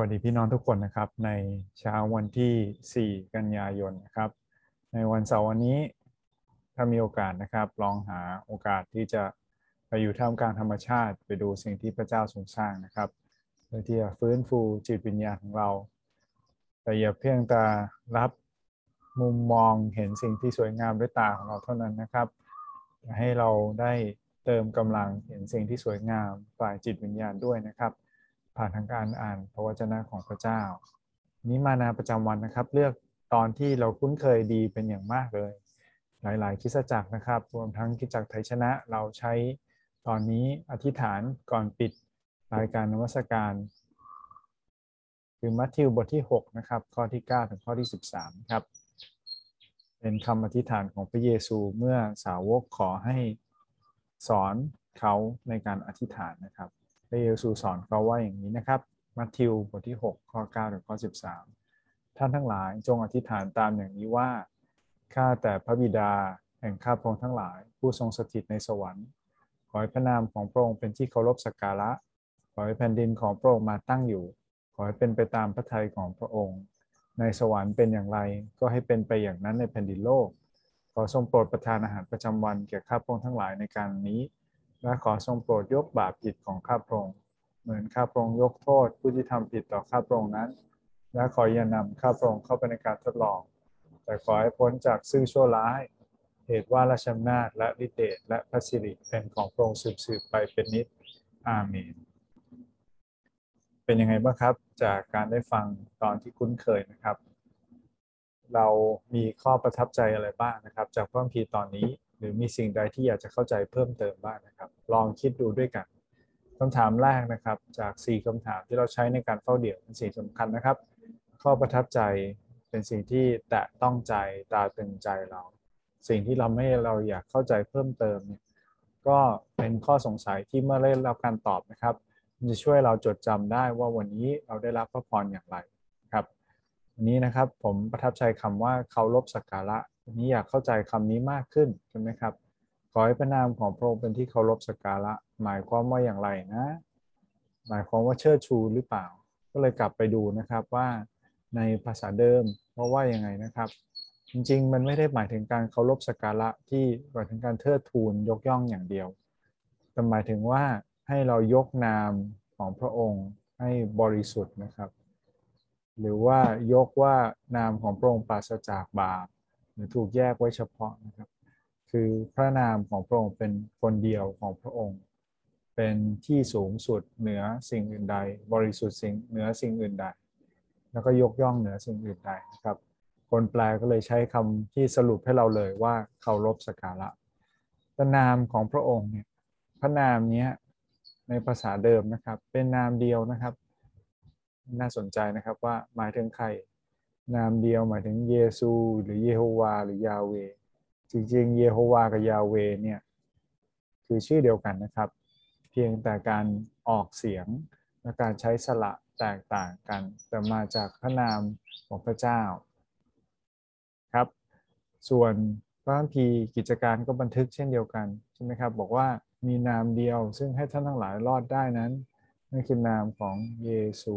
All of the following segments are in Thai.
วัสดีพี่น้องทุกคนนะครับ ในเช้าวันที่ 4 กันยายนนะครับ ในวันเสาร์วันนี้ถ้ามีโอกาสนะครับ ลองหาโอกาสที่จะไปอยู่ท่ามกลางธรรมชาติ ไปดูสิ่งที่พระเจ้าทรงสร้างนะครับเพื่อที่จะฟื้นฟูจิตวิญญาณของเรา แต่อย่าเพียงแต่รับมุมมองเห็นสิ่งที่สวยงามด้วยตาของเราเท่านั้นนะครับให้เราได้เติมกำลังเห็นสิ่งที่สวยงามฝ่ายจิตวิญญาณด้วยนะครับ ผ่านทางการอ่านพระวจนะของพระเจ้า นี้มานาประจำวันนะครับ เลือกตอนที่เราคุ้นเคยดีเป็นอย่างมากเลย หลาย ๆคิสจักรนะครับ รวมทั้งคิสจักรไทยชนะเราใช้ตอนนี้อธิษฐานก่อนปิดรายการนวัสการ คือมัทธิวบทที่ 6 นะครับ ข้อที่ 9 ถึงข้อที่ 13 ครับ เป็นคำอธิษฐานของพระเยซูเมื่อสาวกขอให้สอนเขาในการอธิษฐานนะครับ พระเยซูสอนเขาว่าอย่างนี้นะครับ มัทธิวบทที่ 6 ข้อ 9 ถึงข้อ 13 ท่านทั้งหลายจงอธิษฐานตามอย่างนี้ว่า ข้าแต่พระบิดาแห่งข้าพระองค์ทั้งหลาย ผู้ทรงสถิตในสวรรค์ ขอให้พระนามของพระองค์เป็นที่เคารพสักการะ ขอให้แผ่นดินของพระองค์มาตั้งอยู่ ขอให้เป็นไปตามพระทัยของพระองค์ ในสวรรค์เป็นอย่างไร ก็ให้เป็นไปอย่างนั้นในแผ่นดินโลก ขอทรงโปรดประทานอาหารประจำวันแก่ข้าพระองค์ทั้งหลายในการนี้ และขอทรงโปรดยกบาปผิดของข้าพระองค์เหมือนข้าพระองค์ยกโทษผู้ที่ทำผิดต่อข้าพระองค์นั้น และขออย่านำข้าพระองค์เข้าไปในการทดลอง แต่ขอให้พ้นจากซึ่งชั่วร้าย เหตุว่าราชอำนาจและฤทธิเดชและพระสิริเป็นของพระองค์สืบๆไปเป็นนิจอาเมนเป็นยังไงบ้างครับจากการได้ฟังตอนที่คุ้นเคยนะครับ เรามีข้อประทับใจอะไรบ้างนะครับ จากพระคัมภีร์ตอนนี้ หรือมีสิ่งใดที่อยากจะเข้าใจเพิ่มเติมบ้างนะครับ ลองคิดดูด้วยกันคำถามแรกนะครับ จาก 4คำถามที่เราใช้ในการเฝ้าเดี่ยวเป็นสิ่งสำคัญนะครับ ข้อประทับใจเป็นสิ่งที่แตะต้องใจตาตึงใจเรา สิ่งที่เราไม่เราอยากเข้าใจเพิ่มเติมเนี่ยก็เป็นข้อสงสัยที่เมื่อได้รับการตอบนะครับมันจะช่วยเราจดจำได้ว่าวันนี้เราได้รับพระพรอย่างไรครับวันนี้นะครับผมประทับใจคำว่าเคารพสักการะ วันนี้อยากเข้าใจคำนี้มากขึ้นใช่ไหมครับ ขอให้พระนามของพระองค์เป็นที่เคารพสักการะ หมายความว่าอย่างไรนะ หมายความว่าเชิดชูหรือเปล่า ก็เลยกลับไปดูนะครับว่าในภาษาเดิมเพราะว่ายังไงนะครับ จริงๆ มันไม่ได้หมายถึงการเคารพสักการะที่หมายถึงการเทิดทูนยกย่องอย่างเดียว แต่หมายถึงว่าให้เรายกนามของพระองค์ให้บริสุทธิ์นะครับ หรือว่ายกว่านามของพระองค์ปราศจากบาป หรือถูกแยกไว้เฉพาะนะครับ คือพระนามของพระองค์เป็นคนเดียวของพระองค์ เป็นที่สูงสุดเหนือสิ่งอื่นใด บริสุทธิ์สิ่งเหนือสิ่งอื่นใด แล้วก็ยกย่องเหนือสิ่งอื่นใดนะครับ คนแปลก็เลยใช้คำที่สรุปให้เราเลยว่าเคารพสักการะพระนามของพระองค์เนี่ยพระนามนี้ในภาษาเดิมนะครับ เป็นนามเดียวนะครับ น่าสนใจนะครับว่าหมายถึงใคร นามเดียวหมายถึงเยซู หรือเยโฮวา หรือยาเว จริงๆ เยโฮวากับยาเวเนี่ยคือชื่อเดียวกันนะครับ เพียงแต่การออกเสียงและการใช้สระแตกต่างกัน แต่มาจากพระนามของพระเจ้าครับ ส่วนพระคัมภีร์กิจการก็บันทึกเช่นเดียวกันใช่ไหมครับบอกว่ามีนามเดียวซึ่งให้ท่านทั้งหลายรอดได้นั้นนั่นคือนามของเยซู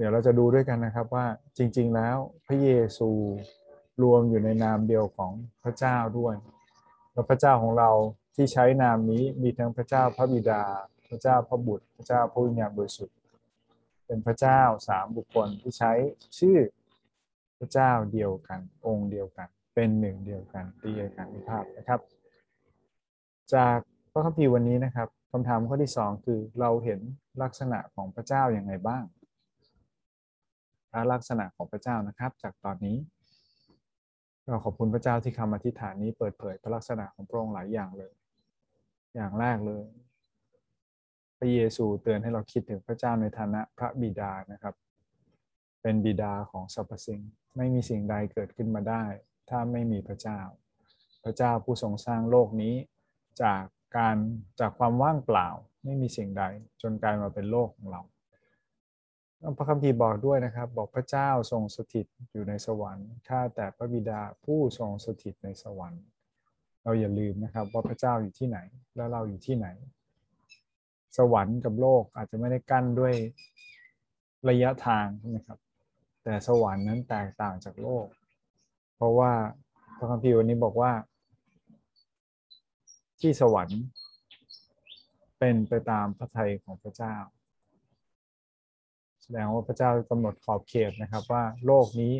เดี๋ยวเราจะดูด้วยกันนะครับว่าจริง ๆ แล้วพระเยซูรวมอยู่ในนามเดียวของพระเจ้าด้วย แล้วพระเจ้าของเราที่ใช้นามนี้มีทั้งพระเจ้าพระบิดา พระเจ้าพระบุตร พระเจ้าพระวิญญาณบริสุทธิ์เป็นพระเจ้าสามบุคคลที่ใช้ชื่อพระเจ้าเดียวกัน องค์เดียวกัน เป็นหนึ่งเดียวกันตีเอกานิภาพนะครับ จากพระคัมภีร์วันนี้นะครับคำถามข้อที่สองคือเราเห็นลักษณะของพระเจ้าอย่างไรบ้าง พระลักษณะของพระเจ้านะครับ จากตอนนี้เราขอบคุณพระเจ้าที่คำอธิษฐานนี้เปิดเผยพระลักษณะของพระองค์หลายอย่างเลย อย่างแรกเลย พระเยซูเตือนให้เราคิดถึงพระเจ้าในฐานะพระบิดานะครับ เป็นบิดาของสรรพสิ่ง ไม่มีสิ่งใดเกิดขึ้นมาได้ ถ้าไม่มีพระเจ้า พระเจ้าผู้ทรงสร้างโลกนี้ จากการจากความว่างเปล่า ไม่มีสิ่งใดจนกลายมาเป็นโลกของเรา พระคัมภีร์บอกด้วยนะครับ บอกพระเจ้าทรงสถิตอยู่ในสวรรค์ข้าแต่พระบิดาผู้ทรงสถิตในสวรรค์ เราอย่าลืมนะครับว่าพระเจ้าอยู่ที่ไหน แล้วเราอยู่ที่ไหน สวรรค์กับโลกอาจจะไม่ได้กั้นด้วยระยะทางใช่ไหมครับ แต่สวรรค์นั้นแตกต่างจากโลก เพราะว่าพระคัมภีร์วันนี้บอกว่า ที่สวรรค์เป็นไปตามพระทัยของพระเจ้า ดงว่าพระเจ้ากำหนดขอบเขตนะครับว่าโลกนี้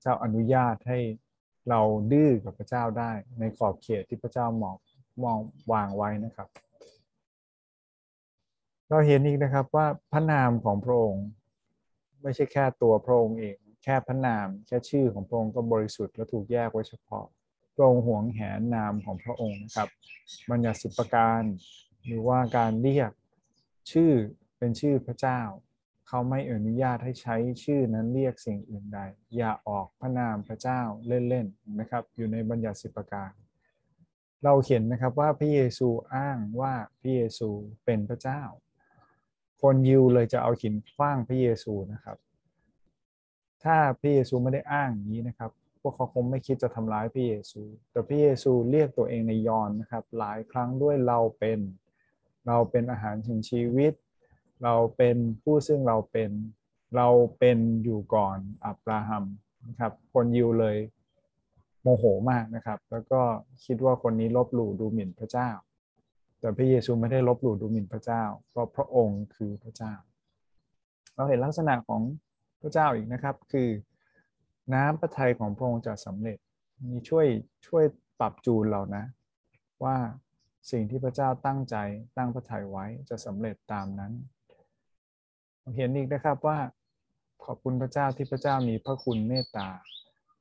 เจ้าอนุญาตให้เราดื้อกับพระเจ้าได้ ในขอบเขตที่พระเจ้ามองมองวางไว้นะครับ เราเห็นอีกนะครับว่าพระนามของพระองค์ไม่ใช่แค่ตัวพระองค์เอง แค่พระนามแค่ชื่อของพระองค์ก็บริสุทธิ์และถูกแยกไว้เฉพาะพระองค์หวงแหนนามของพระองค์นะครับ บัญญัติสิบประการ หรือว่าการเรียกชื่อเป็นชื่อพระเจ้า เขาไม่อนุญาตให้ใช้ชื่อนั้นเรียกสิ่งอื่นใด อย่าออกพระนามพระเจ้าเล่นๆนะครับ อยู่ในบัญญัติสิบประการ เราเห็นนะครับว่าพระเยซูอ้างว่าพระเยซูเป็นพระเจ้า คนยิวเลยจะเอาหินคว้างพระเยซูนะครับ ถ้าพระเยซูไม่ได้อ้างอย่างนี้นะครับ พวกเขาคงไม่คิดจะทำร้ายพระเยซู แต่พระเยซูเรียกตัวเองในยอห์นนะครับ หลายครั้งด้วยเราเป็น เราเป็นอาหารถึงชีวิต เราเป็นผู้ซึ่งเราเป็นเราเป็นอยู่ก่อนอับราฮัมนะครับคนยิวเลยโมโหมากนะครับ แล้วก็คิดว่าคนนี้ลบหลู่ดูหมิ่นพระเจ้า แต่พระเยซูไม่ได้ลบหลู่ดูหมิ่นพระเจ้า เพราะพระองค์คือพระเจ้า เราเห็นลักษณะของพระเจ้าอีกนะครับ คือน้ำพระทัยของพระองค์จะสำเร็จมีช่วยช่วยปรับจูนเรานะ ว่าสิ่งที่พระเจ้าตั้งใจตั้งพระทัยไว้จะสำเร็จตามนั้น เห็นอีกนะครับว่าขอบคุณพระเจ้าที่พระเจ้ามีพระคุณเมตตา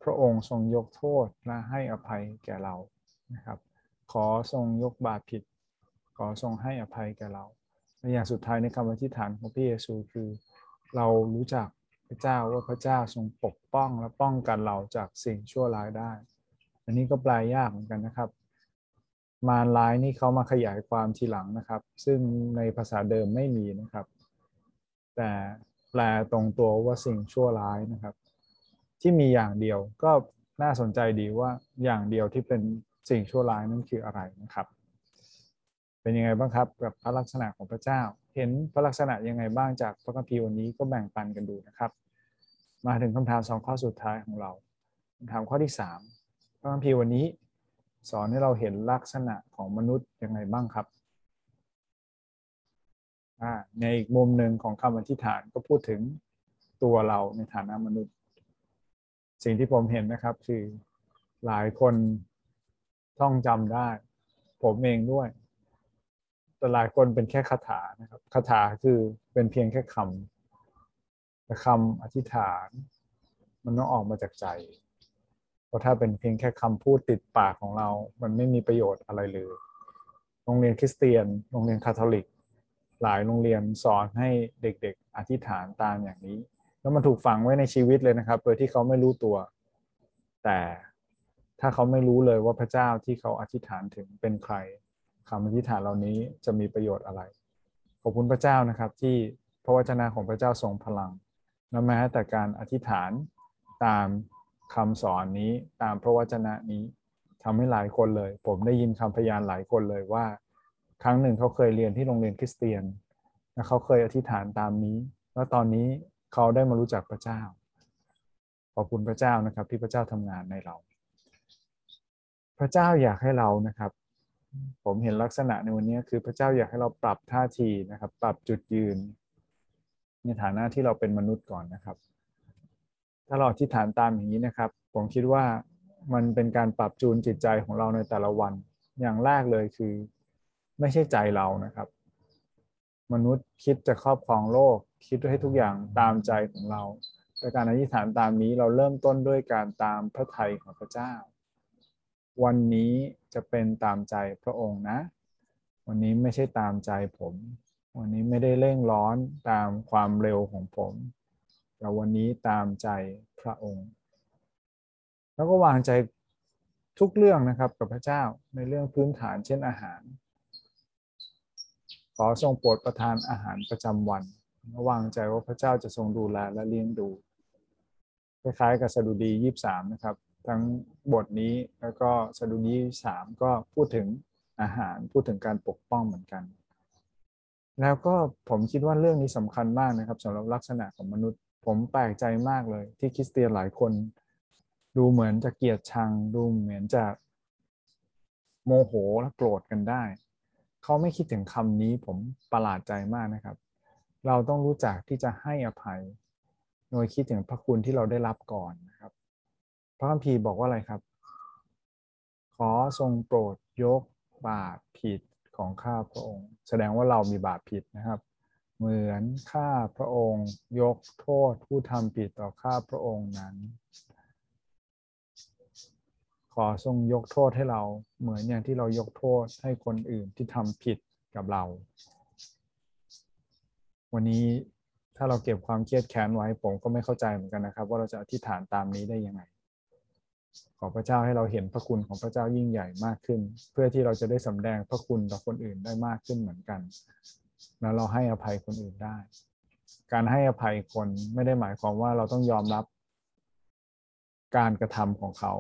พระองค์ทรงยกโทษและให้อภัยแก่เรานะครับ ขอทรงยกบาปผิด ขอทรงให้อภัยแก่เราและอย่างสุดท้ายในคำอธิษฐานของพระเยซูคือ เรารู้จักพระเจ้าว่าพระเจ้าทรงปกป้องและป้องกันเราจากสิ่งชั่วร้ายได้ อันนี้ก็แปลยากเหมือนกันนะครับ มารร้ายนี่เขามาขยายความทีหลังนะครับ ซึ่งในภาษาเดิมไม่มีนะครับ แต่แปลตรงตัวว่าสิ่งชั่วร้ายนะครับ ที่มีอย่างเดียวก็น่าสนใจดีว่าอย่างเดียวที่เป็นสิ่งชั่วร้ายนั่นคืออะไรนะครับ เป็นยังไงบ้างครับกับพระลักษณะของพระเจ้า เห็นพระลักษณะยังไงบ้างจากพระคัมภีร์วันนี้ก็แบ่งปันกันดูนะครับ มาถึงคำถามสองข้อสุดท้ายของเราคำถามข้อที่สามพระคัมภีร์วันนี้ สอนให้เราเห็นลักษณะของมนุษย์ยังไงบ้างครับ ในอีกมุมหนึ่งของคำอธิษฐานก็พูดถึงตัวเราในฐานะมนุษย์ สิ่งที่ผมเห็นนะครับคือหลายคนท่องจำได้ ผมเองด้วย แต่หลายคนเป็นแค่คาถานะครับคาถาคือเป็นเพียงแค่คำแต่คำอธิษฐาน มันต้องออกมาจากใจ เพราะถ้าเป็นเพียงแค่คำพูดติดปากของเรา มันไม่มีประโยชน์อะไรเลยโรงเรียนคริสเตียนโรงเรียนคาทอลิก หลายโรงเรียนสอนให้เด็กๆ อธิษฐานตามอย่างนี้ แล้วมันถูกฝังไว้ในชีวิตเลยนะครับ โดยที่เขาไม่รู้ตัว แต่ถ้าเขาไม่รู้เลยว่าพระเจ้าที่เขาอธิษฐานถึงเป็นใครคำอธิษฐานเหล่านี้จะมีประโยชน์อะไร ขอบคุณพระเจ้านะครับที่พระวจนะของพระเจ้าทรงพลังและแม้แต่การอธิษฐานตามคำสอนนี้ตามพระวจนะนี้ทำให้หลายคนเลย ผมได้ยินคำพยานหลายคนเลยว่า ครั้งหนึ่งเขาเคยเรียนที่โรงเรียนคริสเตียนและเขาเคยอธิษฐานตามนี้ แล้วตอนนี้เขาได้มารู้จักพระเจ้า ขอบคุณพระเจ้านะครับ ที่พระเจ้าทำงานในเรา พระเจ้าอยากให้เรานะครับ ผมเห็นลักษณะในวันนี้คือพระเจ้าอยากให้เราปรับท่าทีนะครับ ปรับจุดยืน ในฐานะที่เราเป็นมนุษย์ก่อนนะครับ ถ้าเราอธิษฐานตามอย่างนี้นะครับ ผมคิดว่ามันเป็นการปรับจูนจิตใจของเราในแต่ละวัน อย่างแรกเลยคือ ไม่ใช่ใจเรานะครับ มนุษย์คิดจะครอบครองโลก คิดให้ทุกอย่างตามใจของเรา แต่การอธิษฐานตามนี้เราเริ่มต้นด้วยการตามพระทัยของพระเจ้า วันนี้จะเป็นตามใจพระองค์นะ วันนี้ไม่ใช่ตามใจผม วันนี้ไม่ได้เร่งร้อนตามความเร็วของผมแต่วันนี้ตามใจพระองค์ แล้วก็วางใจทุกเรื่องนะครับกับพระเจ้าในเรื่องพื้นฐานเช่นอาหาร อทรงโปรดประทานอาหารประจำวันวางใจว่าพระเจ้าจะทรงดูแลและเลี้ยงดู คล้ายๆกับสดุดียี่สามนะครับ ทั้งบทนี้แล้วก็สดุดีสามก็พูดถึงอาหารพูดถึงการปกป้องเหมือนกัน แล้วก็ผมคิดว่าเรื่องนี้สำคัญมากนะครับสำหรับลักษณะของมนุษย์ ผมแปลกใจมากเลย ที่คริสเตียนหลายคน ดูเหมือนจะเกลียดชังดูเหมือนจะโมโหและโกรธกันได้ เขาไม่คิดถึงคำนี้ผมประหลาดใจมากนะครับ เราต้องรู้จักที่จะให้อภัย โดยคิดถึงพระคุณที่เราได้รับก่อนนะครับ พระคัมภีร์บอกว่าอะไรครับ ขอทรงโปรดยกบาปผิดของข้าพระองค์ แสดงว่าเรามีบาปผิดนะครับ เหมือนข้าพระองค์ยกโทษผู้ทำผิดต่อข้าพระองค์นั้น ขอทรงยกโทษให้เราเหมือนอย่างที่เรายกโทษให้คนอื่นที่ทำผิดกับเรา วันนี้ถ้าเราเก็บความเครียดแค้นไว้ผมก็ไม่เข้าใจเหมือนกันนะครับ ว่าเราจะอธิษฐานตามนี้ได้ยังไง ขอพระเจ้าให้เราเห็นพระคุณของพระเจ้ายิ่งใหญ่มากขึ้น เพื่อที่เราจะได้สำแดงพระคุณต่อคนอื่นได้มากขึ้นเหมือนกัน แล้วเราให้อภัยคนอื่นได้ การให้อภัยคนไม่ได้หมายความว่าเราต้องยอมรับ การกระทำของเขา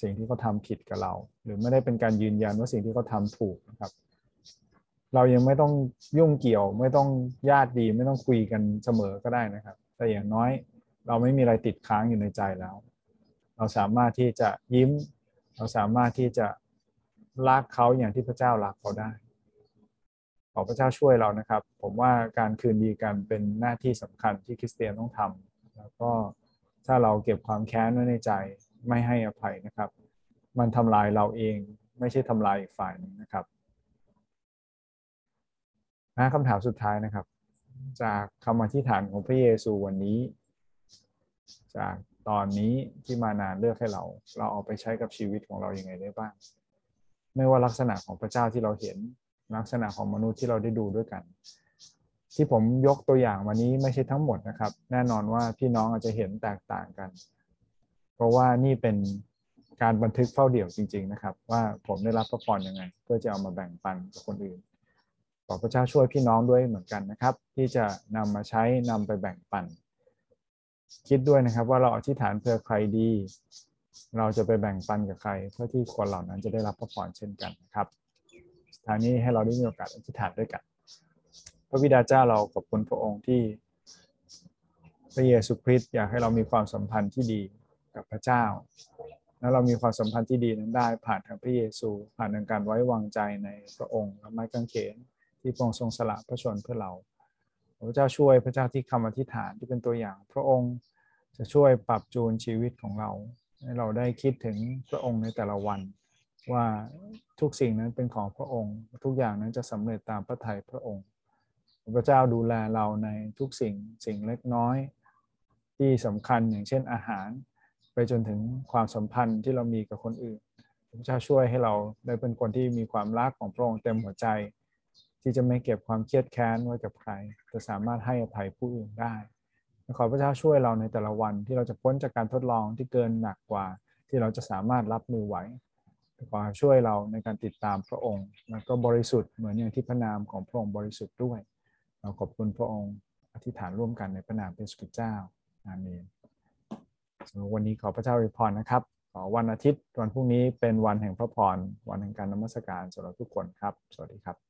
สิ่งที่เขาทาผิดกับเรา หรือไม่ได้เป็นการยืนยันว่าสิ่งที่เขาทาถูกนะครับ เรายังไม่ต้องยุ่งเกี่ยว ไม่ต้องญาติดี ไม่ต้องคุยกันเสมอก็ได้นะครับ แต่อย่างน้อยเราไม่มีอะไรติดค้างอยู่ในใจแล้ว เราสามารถที่จะยิ้ม เราสามารถที่จะรักเขาอย่างที่พระเจ้ารักเขาได้ขอพระเจ้าช่วยเรานะครับ ผมว่าการคืนดีกันเป็นหน้าที่สำคัญที่คริสเตียนต้องทำแล้วก็ ถ้าเราเก็บความแค้นไว้ในใจไม่ให้อภัยนะครับ มันทำลายเราเองไม่ใช่ทำลายอีกฝ่ายนึงนะครับนะคำถามสุดท้ายนะครับ จากคำอธิษฐานของพระเยซูวันนี้ จากตอนนี้ที่มานานเลือกให้เรา เราเอาไปใช้กับชีวิตของเรายัางไงได้บ้าง ไม่ว่าลักษณะของพระเจ้าที่เราเห็นลักษณะของมนุษย์ที่เราได้ดูด้วยกัน ที่ผมยกตัวอย่างวันนี้ไม่ใช่ทั้งหมดนะครับ แน่นอนว่าพี่น้องอาจจะเห็นแตกต่างกัน เพราะว่านี่เป็นการบันทึกเฝ้าเดี่ยวจริง ๆ นะครับ ว่าผมได้รับพระพรยังไง เพื่อจะเอามาแบ่งปันกับคนอื่นขอพระเจ้าช่วยพี่น้องด้วยเหมือนกันนะครับ ที่จะนำมาใช้นำไปแบ่งปัน คิดด้วยนะครับว่าเราอธิษฐานเพื่อใครดี เราจะไปแบ่งปันกับใคร เพื่อที่คนเหล่านั้นจะได้รับพระพรเช่นกันนะครับทางนี้ให้เราได้มีโอกาสอธิษฐานด้วยกัน พระบิดาเจ้าเราขอบคุณพระองค์ที่พระเยซูคริสต์อยากให้เรามีความสัมพันธ์ที่ดีกับพระเจ้า แล้วเรามีความสัมพันธ์ที่ดีนั้นได้ ผ่านทางพระเยซู ผ่านทางการไว้วางใจในพระองค์และไม้กางเขนที่พระองค์ทรงสละพระชนเพื่อเรา พระเจ้าช่วยพระเจ้าที่คำอธิษฐานที่เป็นตัวอย่าง พระองค์จะช่วยปรับจูนชีวิตของเราให้เราได้คิดถึงพระองค์ในแต่ละวัน ว่าทุกสิ่งนั้นเป็นของพระองค์ ทุกอย่างนั้นจะสำเร็จตามพระทัยพระองค์ พระเจ้าดูแลเราในทุกสิ่งสิ่งเล็กน้อย ที่สำคัญอย่างเช่นอาหาร ไปจนถึงความสัมพันธ์ที่เรามีกับคนอื่นพระเจ้าช่วยให้เราได้เป็นคนที่มีความรักของพระองค์เต็มหัวใจ ที่จะไม่เก็บความเครียดแค้นไว้กับใครจะสามารถให้อภัยผู้อื่นได้ขอพระเจ้าช่วยเราในแต่ละวันที่เราจะพ้นจากการทดลองที่เกินหนักกว่า ที่เราจะสามารถรับมือไหวขอช่วยเราในการติดตามพระองค์ แล้วก็บริสุทธิ์เหมือนอย่างที่พระนามของพระองค์บริสุทธิ์ด้วย เราขอบคุณพระองค์อธิษฐานร่วมกันในพระนามพระสุดเจ้าอาเมนสำหรับวันนี้ขอพระเจ้าอวยพรนะครับ ขอวันอาทิตย์วันพรุ่งนี้เป็นวันแห่งพระพรวันแห่งการนมัสการสำหรับทุกคนครับ สวัสดีครับ